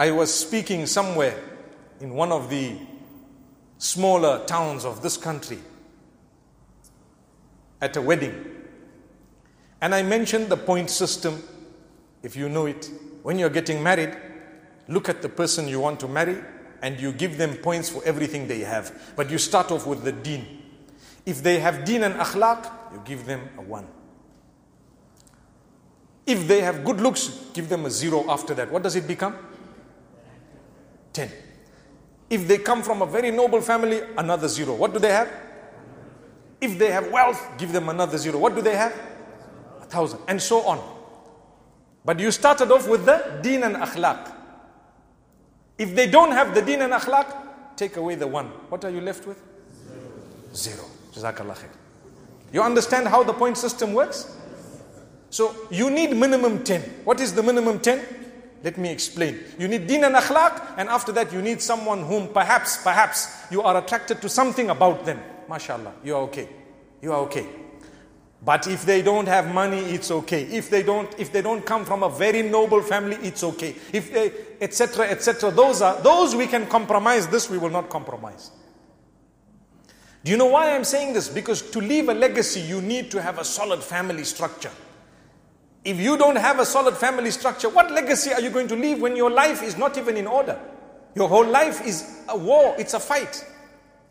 I was speaking somewhere in one of the smaller towns of this country at a wedding. And I mentioned the point system, if you know it. When you're getting married, look at the person you want to marry and you give them points for everything they have. But you start off with the deen. If they have deen and akhlaq, you give them a one. If they have good looks, give them a zero after that. What does it become? 10. If they come from a very noble family, another zero. What do they have? If they have wealth, give them another zero. What do they have? A thousand. And so on. But you started off with the deen and akhlaq. If they don't have the deen and akhlaq, take away the one. What are you left with? Zero. Jazakallah khair. You understand how the point system works? So you need minimum 10. What is the minimum 10? Let me explain. You need din and akhlaq, and after that, you need someone whom perhaps, perhaps you are attracted to something about them. MashaAllah, you are okay. You are okay. But if they don't have money, it's okay. If they don't, if they don't come from a very noble family, it's okay. If they, etc., etc. Those are those we can compromise. This we will not compromise. Do you know why I'm saying this? Because to leave a legacy, you need to have a solid family structure. If you don't have a solid family structure, what legacy are you going to leave when your life is not even in order? Your whole life is a war, it's a fight.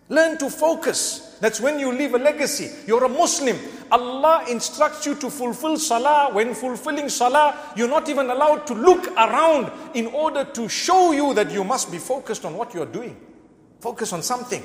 Learn to focus. That's when you leave a legacy. You're a Muslim. Allah instructs you to fulfill salah. When fulfilling salah, you're not even allowed to look around in order to show you that you must be focused on what you're doing. Focus on something.